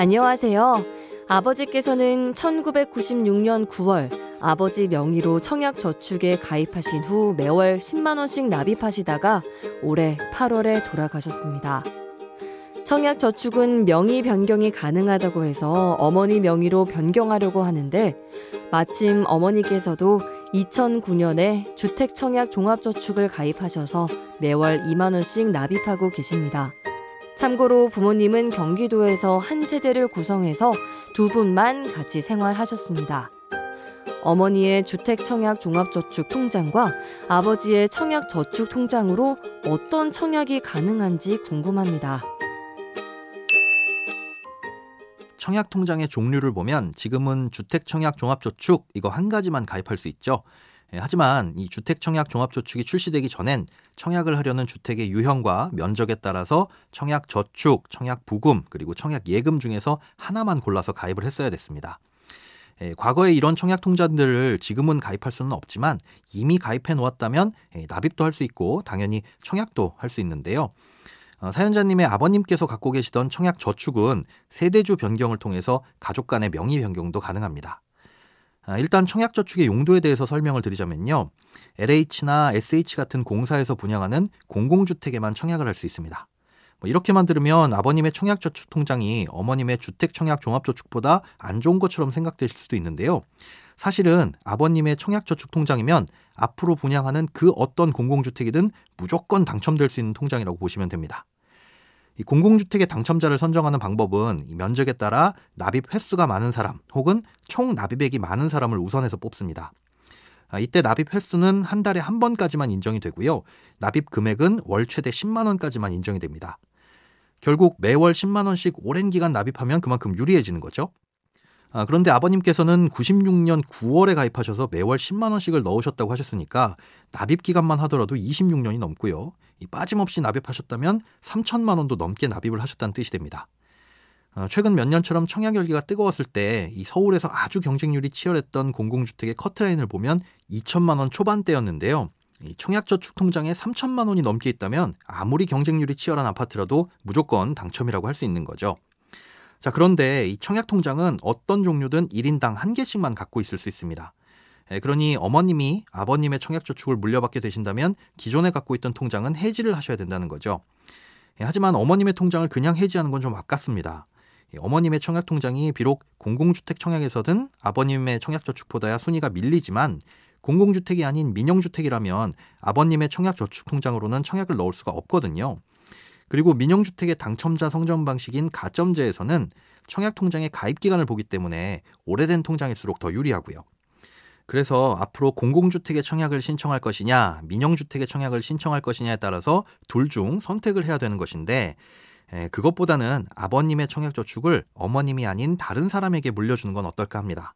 안녕하세요. 아버지께서는 1996년 9월 아버지 명의로 청약 저축에 가입하신 후 매월 10만원씩 납입하시다가 올해 8월에 돌아가셨습니다. 청약 저축은 명의 변경이 가능하다고 해서 어머니 명의로 변경하려고 하는데 마침 어머니께서도 2009년에 주택 청약 종합저축을 가입하셔서 매월 2만원씩 납입하고 계십니다. 참고로 부모님은 경기도에서 한 세대를 구성해서 두 분만 같이 생활하셨습니다. 어머니의 주택 청약 종합저축 통장과 아버지의 청약 저축 통장으로 어떤 청약이 가능한지 궁금합니다. 청약 통장의 종류를 보면 지금은 주택 청약 종합저축 이거 한 가지만 가입할 수 있죠. 예, 하지만 이 주택 청약 종합 저축이 출시되기 전엔 청약을 하려는 주택의 유형과 면적에 따라서 청약 저축, 청약 부금 그리고 청약 예금 중에서 하나만 골라서 가입을 했어야 됐습니다. 예, 과거에 이런 청약 통장들을 지금은 가입할 수는 없지만 이미 가입해 놓았다면 예, 납입도 할 수 있고 당연히 청약도 할 수 있는데요. 어, 사연자님의 아버님께서 갖고 계시던 청약 저축은 세대주 변경을 통해서 가족 간의 명의 변경도 가능합니다. 아, 일단 청약 저축의 용도에 대해서 설명을 드리자면요. LH나 SH 같은 공사에서 분양하는 공공주택에만 청약을 할 수 있습니다. 뭐 이렇게만 들으면 아버님의 청약 저축 통장이 어머님의 주택 청약 종합 저축보다 안 좋은 것처럼 생각되실 수도 있는데요. 사실은 아버님의 청약 저축 통장이면 앞으로 분양하는 그 어떤 공공주택이든 무조건 당첨될 수 있는 통장이라고 보시면 됩니다. 이 공공주택의 당첨자를 선정하는 방법은 이 면적에 따라 납입 횟수가 많은 사람 혹은 총 납입액이 많은 사람을 우선해서 뽑습니다. 아, 이때 납입 횟수는 한 달에 한 번까지만 인정이 되고요. 납입 금액은 월 최대 10만 원까지만 인정이 됩니다. 결국 매월 10만 원씩 오랜 기간 납입하면 그만큼 유리해지는 거죠. 아, 그런데 아버님께서는 96년 9월에 가입하셔서 매월 10만 원씩을 넣으셨다고 하셨으니까 납입 기간만 하더라도 26년이 넘고요. 이 빠짐없이 납입하셨다면 3천만 원도 넘게 납입을 하셨다는 뜻이 됩니다. 어, 최근 몇 년처럼 청약 열기가 뜨거웠을 때 이 서울에서 아주 경쟁률이 치열했던 공공주택의 커트라인을 보면 2천만 원 초반대였는데요. 이 청약저축 통장에 3천만 원이 넘게 있다면 아무리 경쟁률이 치열한 아파트라도 무조건 당첨이라고 할 수 있는 거죠. 자, 그런데 이 청약 통장은 어떤 종류든 1인당 한 개씩만 갖고 있을 수 있습니다. 예, 그러니 어머님이 아버님의 청약저축을 물려받게 되신다면 기존에 갖고 있던 통장은 해지를 하셔야 된다는 거죠. 예, 하지만 어머님의 통장을 그냥 해지하는 건 좀 아깝습니다. 어머님의 청약통장이 비록 공공주택 청약에서든 아버님의 청약저축보다야 순위가 밀리지만 공공주택이 아닌 민영주택이라면 아버님의 청약저축통장으로는 청약을 넣을 수가 없거든요. 그리고 민영주택의 당첨자 성전 방식인 가점제에서는 청약통장의 가입기간을 보기 때문에 오래된 통장일수록 더 유리하고요. 그래서 앞으로 공공주택의 청약을 신청할 것이냐, 민영주택의 청약을 신청할 것이냐에 따라서 둘 중 선택을 해야 되는 것인데, 에, 그것보다는 아버님의 청약저축을 어머님이 아닌 다른 사람에게 물려주는 건 어떨까 합니다.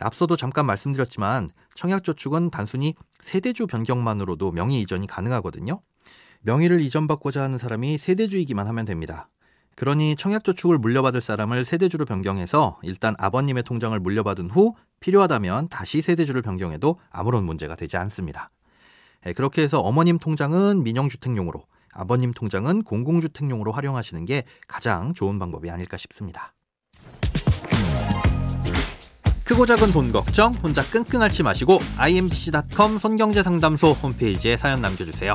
앞서도 잠깐 말씀드렸지만 청약저축은 단순히 세대주 변경만으로도 명의 이전이 가능하거든요. 명의를 이전받고자 하는 사람이 세대주이기만 하면 됩니다. 그러니 청약저축을 물려받을 사람을 세대주로 변경해서 일단 아버님의 통장을 물려받은 후 필요하다면 다시 세대주를 변경해도 아무런 문제가 되지 않습니다. 예, 그렇게 해서 어머님 통장은 민영주택용으로, 아버님 통장은 공공주택용으로 활용하시는 게 가장 좋은 방법이 아닐까 싶습니다. 크고 작은 돈 걱정 혼자 끙끙 앓지 마시고 imbc.com 손경제상담소 홈페이지에 사연 남겨주세요.